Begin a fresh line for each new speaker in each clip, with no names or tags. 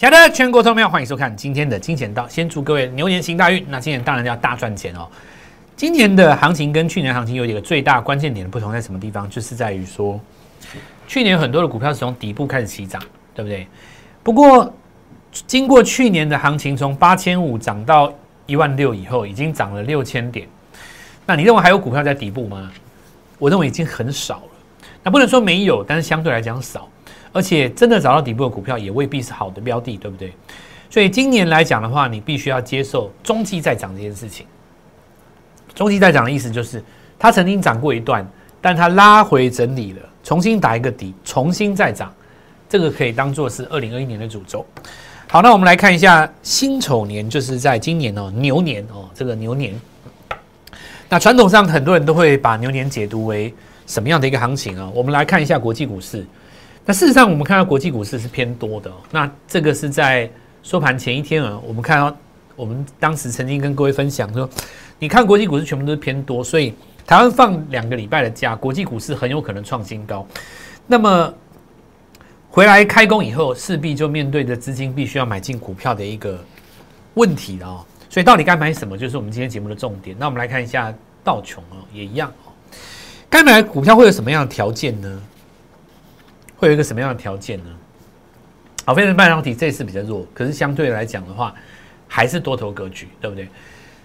亲爱的全国投票，欢迎收看今天的金钱道。先祝各位牛年行大运。那今年当然要大赚钱哦。今年的行情跟去年行情有一个最大关键点的不同在什么地方？就是在于说，去年很多的股票是从底部开始起涨，对不对？不过经过去年的行情，从八千五涨到一万六以后，已经涨了六千点。那你认为还有股票在底部吗？我认为已经很少了。那不能说没有，但是相对来讲少。而且真的找到底部的股票也未必是好的标的，对不对？所以今年来讲的话，你必须要接受中期再涨这件事情。中期再涨的意思就是，它曾经涨过一段，但它拉回整理了，重新打一个底，重新再涨，这个可以当做是二零二一年的主轴。好，那我们来看一下辛丑年，就是在今年哦，牛年哦，这个牛年。那传统上很多人都会把牛年解读为什么样的一个行情啊？我们来看一下国际股市。那事实上，我们看到国际股市是偏多的。那这个是在收盘前一天啊，我们看到我们当时曾经跟各位分享说，你看国际股市全部都是偏多，所以台湾放两个礼拜的假，国际股市很有可能创新高。那么回来开工以后，势必就面对着资金必须要买进股票的一个问题了哦。所以到底该买什么，就是我们今天节目的重点。那我们来看一下道琼哦，也一样哦，该买股票会有什么样的条件呢？会有一个什么样的条件呢？好，非常半导体这次比较弱，可是相对来讲的话，还是多头格局，对不对？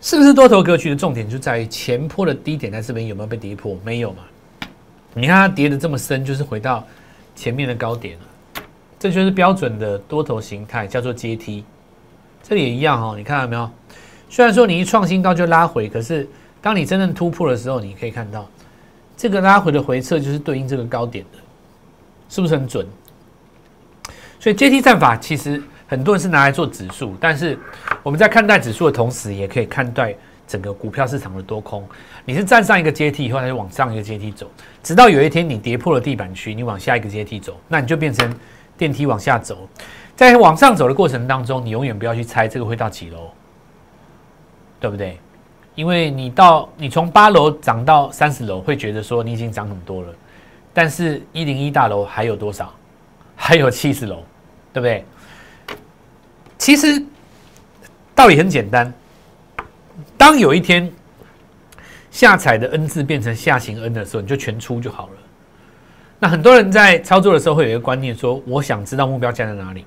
是不是多头格局的重点就在于前坡的低点在这边有没有被跌破？没有嘛？你看它跌的这么深，就是回到前面的高点了，这就是标准的多头形态，叫做阶梯。这里也一样哦，你看到没有？虽然说你一创新高就拉回，可是当你真正突破的时候，你可以看到这个拉回的回撤就是对应这个高点的。是不是很准？所以阶梯战法其实很多人是拿来做指数，但是我们在看待指数的同时，也可以看待整个股票市场的多空。你是站上一个阶梯以后，它就往上一个阶梯走，直到有一天你跌破了地板区，你往下一个阶梯走，那你就变成电梯往下走。在往上走的过程当中，你永远不要去猜这个会到几楼，对不对？因为你到你从八楼涨到三十楼，会觉得说你已经涨很多了。但是，一零一大楼还有多少？还有七十楼，对不对？其实道理很简单。当有一天下踩的 N 字变成下行 N 的时候，你就全出就好了。那很多人在操作的时候会有一个观念，说我想知道目标价在哪里，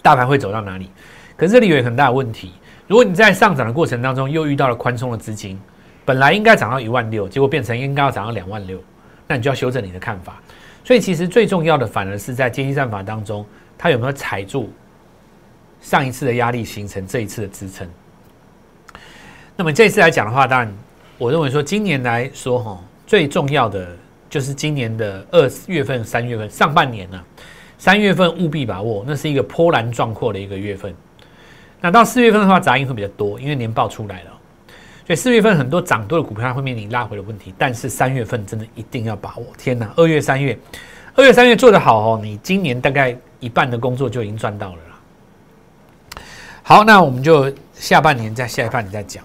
大盘会走到哪里。可是这里有一个很大的问题：如果你在上涨的过程当中又遇到了宽松的资金，本来应该涨到一万六，结果变成应该要涨到两万六。那你就要修正你的看法，所以其实最重要的反而是在阶梯战法当中，它有没有踩住上一次的压力，形成这一次的支撑。那么这次来讲的话，当然我认为说今年来说哈，最重要的就是今年的二月份、三月份上半年呢，三月份务必把握，那是一个波澜壮阔的一个月份。那到四月份的话，杂音会比较多，因为年报出来了。所以四月份很多涨多的股票它会面临拉回的问题，但是三月份真的一定要把握。天哪，二月、三月，二月、三月做得好哦，你今年大概一半的工作就已经赚到了啦。好，那我们就下半年再下一半年再讲。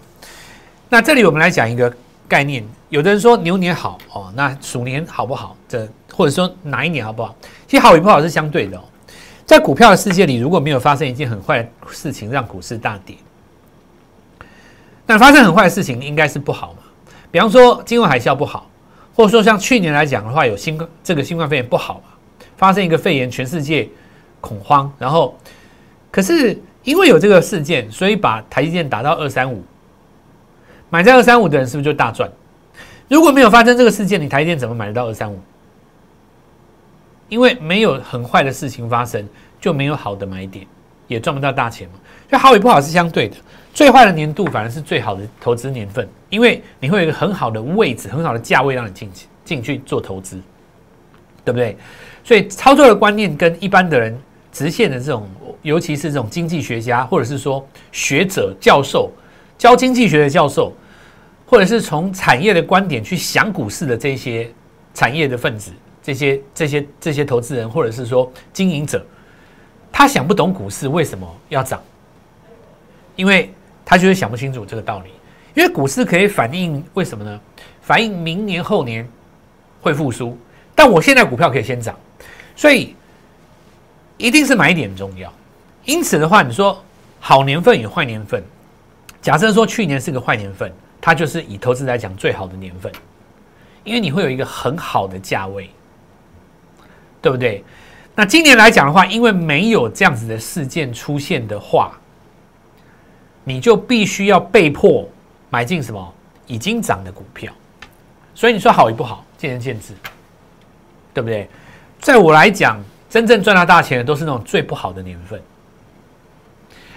那这里我们来讲一个概念，有的人说牛年好哦，那鼠年好不好？这或者说哪一年好不好？其实好与不好是相对的哦。在股票的世界里，如果没有发生一件很坏的事情让股市大跌。但发生很坏的事情应该是不好嘛？比方说金融海啸不好，或者说像去年来讲的话，有新冠这个新冠肺炎不好嘛？发生一个肺炎，全世界恐慌，然后可是因为有这个事件，所以把台积电打到二三五，买在二三五的人是不是就大赚？如果没有发生这个事件，你台积电怎么买得到二三五？因为没有很坏的事情发生，就没有好的买点，也赚不到大钱嘛。所以好与不好是相对的。最坏的年度反而是最好的投资年份，因为你会有一个很好的位置、很好的价位让你进去进去做投资，对不对？所以操作的观念跟一般的人直线的这种，尤其是这种经济学家或者是说学者、教授教经济学的教授，或者是从产业的观点去想股市的这些产业的分子、这些这些这些投资人，或者是说经营者，他想不懂股市为什么要涨，因为。他就是想不清楚这个道理，因为股市可以反映为什么呢？反映明年后年会复苏，但我现在股票可以先涨，所以一定是买点重要。因此的话，你说好年份与坏年份，假设说去年是个坏年份，它就是以投资来讲最好的年份，因为你会有一个很好的价位，对不对？那今年来讲的话，因为没有这样子的事件出现的话，你就必须要被迫买进什么已经涨的股票，所以你说好与不好，见仁见智，对不对？在我来讲，真正赚到大钱的都是那种最不好的年份。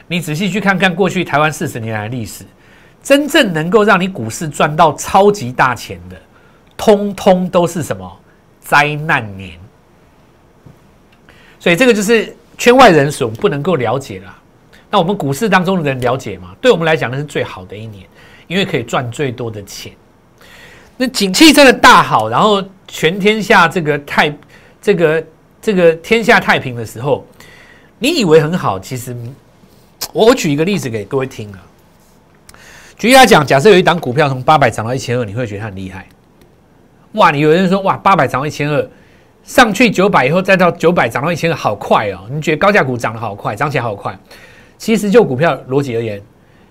你仔细去看看过去台湾四十年来的历史，真正能够让你股市赚到超级大钱的，通通都是什么灾难年。所以这个就是圈外人所不能够了解啦。那我们股市当中的人了解吗？对我们来讲，那是最好的一年，因为可以赚最多的钱。那景气真的大好，然后全天下这个太这个这个天下太平的时候，你以为很好，其实。我举一个例子给各位听啊。举例来讲，假设有一档股票从八百涨到一千二，你会觉得它很厉害。哇，你有人说哇，八百涨到一千二，上去九百以后再到九百涨到一千二，好快哦！你觉得高价股涨得好快，涨起来好快。其实就股票逻辑而言，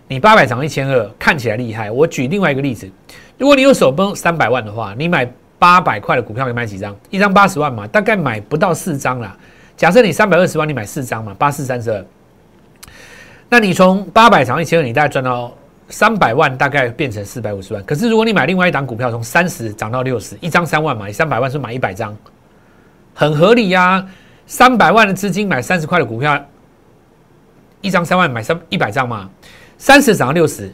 你八百涨一千二，看起来厉害。我举另外一个例子，如果你有手崩三百万的话，你买八百块的股票，你买几张？一张八十万嘛，大概买不到四张啦。假设你三百二十万，你买四张嘛，八四三十二。那你从八百涨一千二，你大概赚到三百万，大概变成四百五十万。可是如果你买另外一档股票，从三十涨到六十，一张三万嘛，你三百万是买一百张，很合理呀。三百万的资金买三十块的股票，一张三万买三一百张嘛，三十涨到六十，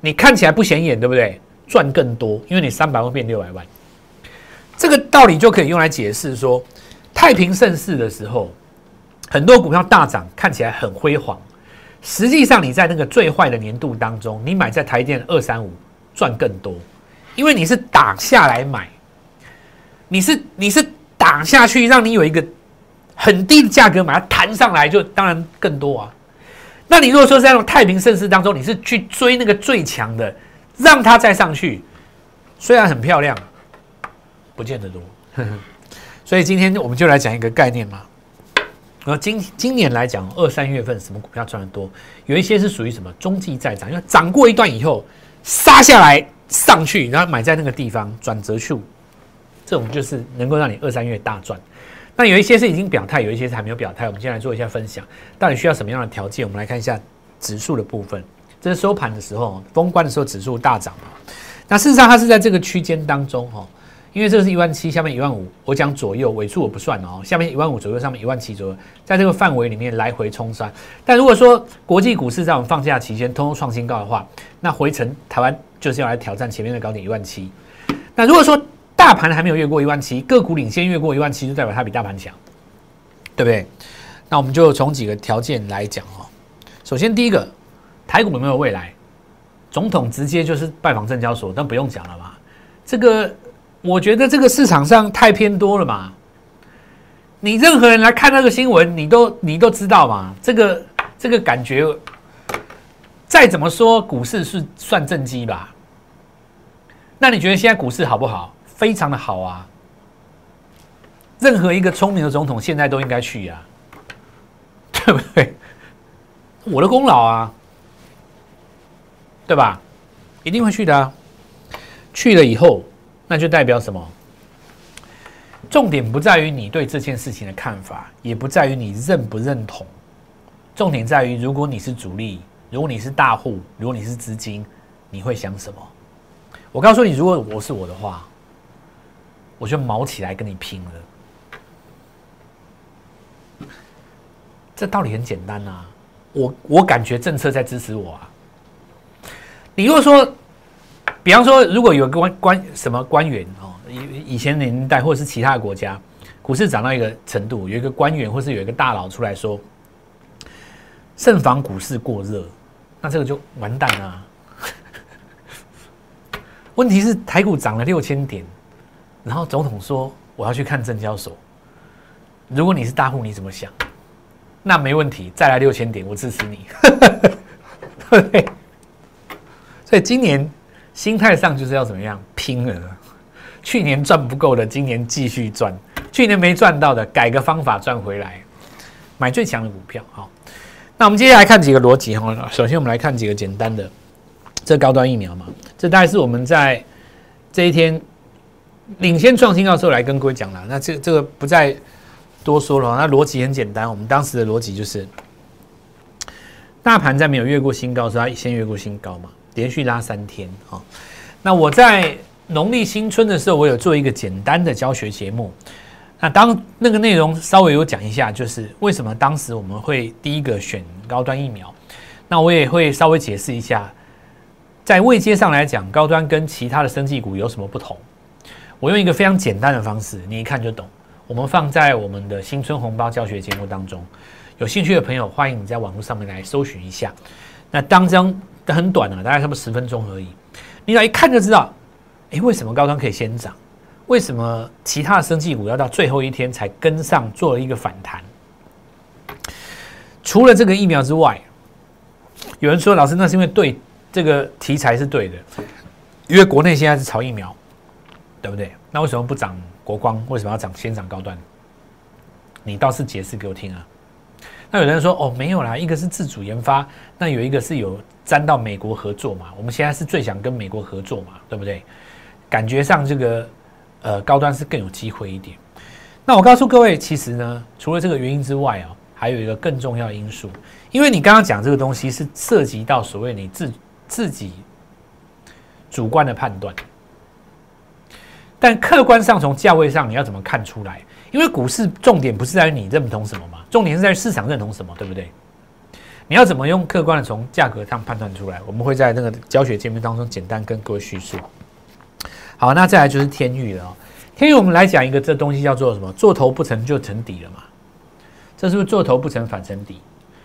你看起来不显眼，对不对？赚更多，因为你三百万变六百万。这个道理就可以用来解释说，太平盛世的时候，很多股票大涨，看起来很辉煌。实际上，你在那个最坏的年度当中，你买在台电二三五赚更多，因为你是打下来买，你是你是打下去，让你有一个很低的价格把它弹上来，就当然更多啊。那你如果说在那种太平盛世当中，你是去追那个最强的，让它再上去，虽然很漂亮，不见得多。所以今天我们就来讲一个概念嘛。然后今今年来讲，二三月份什么股票赚的多？有一些是属于什么中继再涨，因为涨过一段以后杀下来上去，然后买在那个地方转折处，这种就是能够让你二三月大赚。那有一些是已经表态，有一些是还没有表态。我们先来做一下分享，到底需要什么样的条件？我们来看一下指数的部分。这是收盘的时候，封关的时候指数大涨？那事实上它是在这个区间当中哈。因为这个是一万七，下面一万五，我讲左右尾数我不算哦，下面一万五左右，上面一万七左右，在这个范围里面来回冲刷。但如果说国际股市在我们放假期间通通创新高的话，那回程台湾就是要来挑战前面的高点一万七。那如果说大盘还没有越过一万七，个股领先越过一万七，就代表它比大盘强，对不对？那我们就从几个条件来讲哦。首先第一个，台股有没有未来？总统直接就是拜访证交所，但不用讲了嘛，这个。我觉得这个市场上太偏多了嘛，你任何人来看那个新闻，你都你都知道嘛。这个这个感觉，再怎么说股市是算正机吧？那你觉得现在股市好不好？非常的好啊！任何一个聪明的总统现在都应该去呀，对不对？我的功劳啊，对吧？一定会去的！去了以后。那就代表什么？重点不在于你对这件事情的看法，也不在于你认不认同。重点在于，如果你是主力，如果你是大户，如果你是资金，你会想什么？我告诉你，如果我是我的话，我就毛起来跟你拼了。这道理很简单啊！我我感觉政策在支持我啊。你如果说，比方说，如果有个官官什么官员哦，以以前年代或者是其他国家，股市涨到一个程度，有一个官员或是有一个大佬出来说，慎防股市过热，那这个就完蛋了。问题是台股涨了六千点，然后总统说我要去看证交所，如果你是大户，你怎么想？那没问题，再来六千点，我支持你，对 不对？所以今年。心态上就是要怎么样拼了？去年赚不够的，今年继续赚；去年没赚到的，改个方法赚回来。买最强的股票。好，那我们接下来看几个逻辑哈。首先我们来看几个简单的，这高端疫苗嘛，这大概是我们在这一天领先创新高的时候来跟各位讲了。那这这个不再多说了。那逻辑很简单，我们当时的逻辑就是，大盘在没有越过新高的时候，它先越过新高嘛，连续拉三天啊。那我在农历新春的时候，我有做一个简单的教学节目。那当那个内容稍微有讲一下，就是为什么当时我们会第一个选高端疫苗。那我也会稍微解释一下，在位阶上来讲，高端跟其他的生技股有什么不同。我用一个非常简单的方式，你一看就懂。我们放在我们的新春红包教学节目当中，有兴趣的朋友欢迎你在网络上面来搜寻一下。那当中很短啊，大概差不多十分钟而已。你来一看就知道，哎，为什么高端可以先涨？为什么其他的生技股要到最后一天才跟上做了一个反弹？除了这个疫苗之外，有人说老师那是因为对这个题材是对的，因为国内现在是炒疫苗，对不对？那为什么不涨国光？为什么要涨先涨高端？你倒是解释给我听啊！那有人说哦没有啦，一个是自主研发，那有一个是有沾到美国合作嘛？我们现在是最想跟美国合作嘛，对不对？感觉上这个呃高端是更有机会一点。那我告诉各位，其实呢，除了这个原因之外啊，还有一个更重要因素，因为你刚刚讲这个东西是涉及到所谓你自自己主观的判断，但客观上从价位上你要怎么看出来？因为股市重点不是在于你认同什么嘛，重点是在市场认同什么，对不对？你要怎么用客观的从价格上判断出来？我们会在那个教学界面当中简单跟各位叙述。好，那再来就是天域了。天域我们来讲一个这东西叫做什么？做头不成就成底了嘛？这是不是做头不成反成底？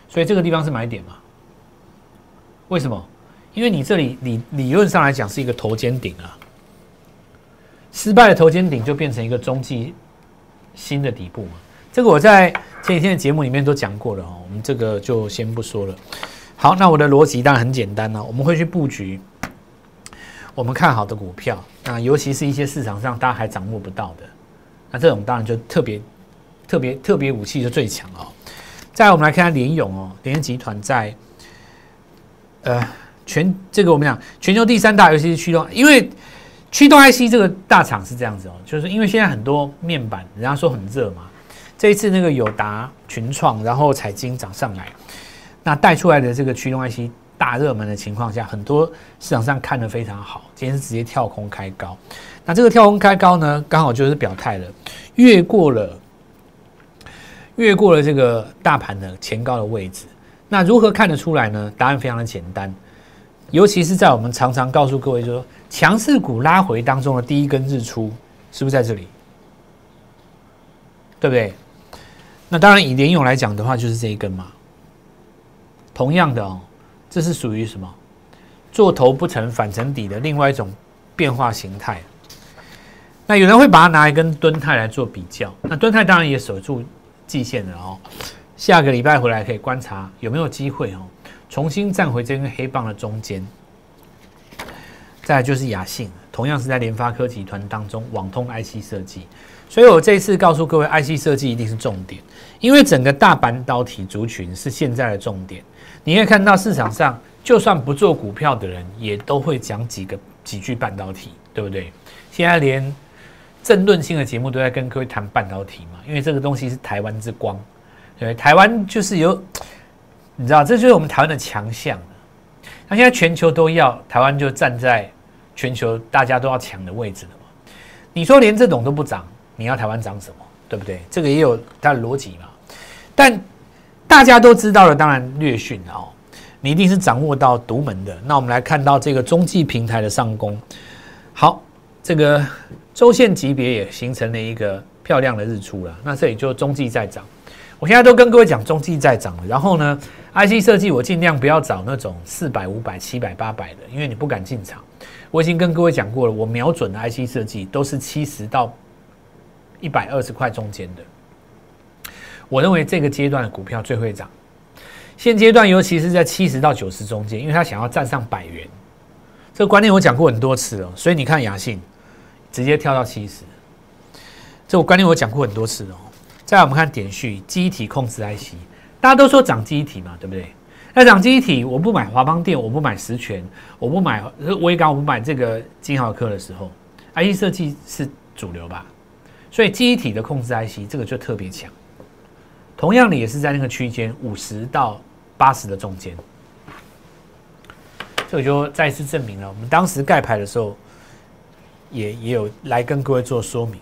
所以这个地方是买点嘛？为什么？因为你这里理理论上来讲是一个头肩顶啊，失败的头肩顶就变成一个中继。新的底部嘛，这个我在前几天的节目里面都讲过了哦，我们这个就先不说了。好，那我的逻辑当然很简单了，我们会去布局我们看好的股票，那尤其是一些市场上大家还掌握不到的，那这种当然就特别特别特别武器就最强哦。再来，我们来看看联勇哦，联集团在呃全这个我们讲全球第三大，尤其是驱动，因为。驱动 IC 这个大厂是这样子哦，就是因为现在很多面板，人家说很热嘛。这一次那个友达、群创，然后彩晶涨上来，那带出来的这个驱动 IC 大热门的情况下，很多市场上看得非常好。今天是直接跳空开高，那这个跳空开高呢，刚好就是表态了，越过了越过了这个大盘的前高的位置。那如何看得出来呢？答案非常的简单，尤其是在我们常常告诉各位说。强势股拉回当中的第一根日出，是不是在这里？对不对？那当然以联勇来讲的话，就是这一根嘛。同样的哦，这是属于什么？做头不成反成底的另外一种变化形态。那有人会把它拿来跟敦泰来做比较，那敦泰当然也守住季线了哦。下个礼拜回来可以观察有没有机会哦，重新站回这根黑棒的中间。再来就是雅信，同样是在联发科集团当中，网通 IC 设计。所以我这一次告诉各位，IC 设计一定是重点，因为整个大半导体族群是现在的重点。你会看到市场上，就算不做股票的人，也都会讲几个几句半导体，对不对？现在连政论性的节目都在跟各位谈半导体嘛，因为这个东西是台湾之光，对，台湾就是有，你知道，这就是我们台湾的强项。那现在全球都要，台湾就站在全球大家都要抢的位置了嘛？你说连这种都不涨，你要台湾涨什么？对不对？这个也有它的逻辑嘛。但大家都知道了，当然略逊哦。你一定是掌握到独门的。那我们来看到这个中继平台的上攻，好，这个周线级别也形成了一个漂亮的日出了。那这里就中继在涨。我现在都跟各位讲中继在涨了，然后呢，IC 设计我尽量不要找那种四百、五百、七百、八百的，因为你不敢进场。我已经跟各位讲过了，我瞄准的 IC 设计都是七十到一百二十块中间的。我认为这个阶段的股票最会涨，现阶段尤其是在七十到九十中间，因为它想要站上百元，这个观念我讲过很多次了。所以你看雅信直接跳到七十，这个观念我讲过很多次哦。再来我们看点序，记忆体控制 IC，大家都说涨记忆体嘛，对不对？那涨记忆体，我不买华邦电，我不买实权，我不买微刚，我不买这个金豪科的时候，IC 设计是主流吧？所以记忆体的控制 IC 这个就特别强。同样的，也是在那个区间五十到八十的中间，这个就再次证明了我们当时盖牌的时候，也也有来跟各位做说明。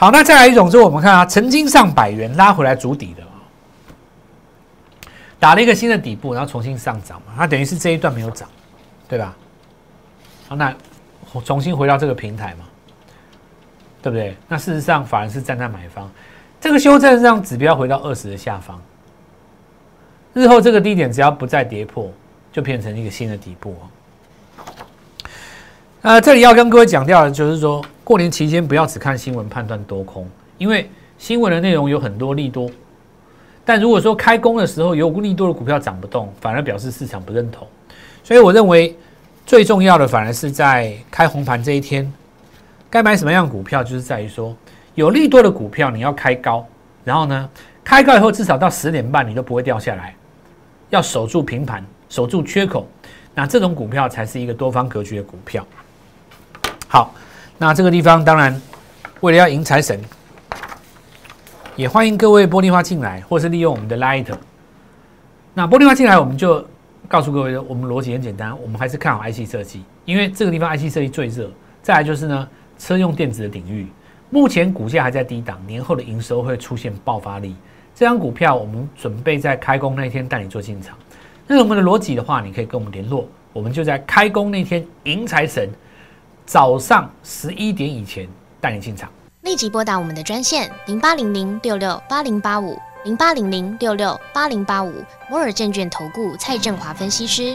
好，那再来一种，就是我们看啊，曾经上百元拉回来筑底的打了一个新的底部，然后重新上涨嘛，它等于是这一段没有涨，对吧？好，那重新回到这个平台嘛，对不对？那事实上反而是站在买方。这个修正让指标回到二十的下方，日后这个低点只要不再跌破，就变成一个新的底部哦。呃，这里要跟各位讲掉的，就是说过年期间不要只看新闻判断多空，因为新闻的内容有很多利多，但如果说开工的时候有利多的股票涨不动，反而表示市场不认同。所以我认为最重要的反而是在开红盘这一天，该买什么样股票，就是在于说。有利多的股票，你要开高，然后呢，开高以后至少到十点半你都不会掉下来，要守住平盘，守住缺口，那这种股票才是一个多方格局的股票。好，那这个地方当然为了要迎财神，也欢迎各位玻璃花进来，或是利用我们的 Light。那玻璃花进来，我们就告诉各位，我们逻辑很简单，我们还是看好 IC 设计，因为这个地方 IC 设计最热。再来就是呢，车用电子的领域。目前股价还在低档，年后的营收会出现爆发力。这张股票我们准备在开工那天带你做进场。那我们的逻辑的话，你可以跟我们联络，我们就在开工那天迎财神，早上十一点以前带你进场。
立即拨打我们的专线零八零零六六八零八五零八零零六六八零八五摩尔证券投顾蔡振华分析师。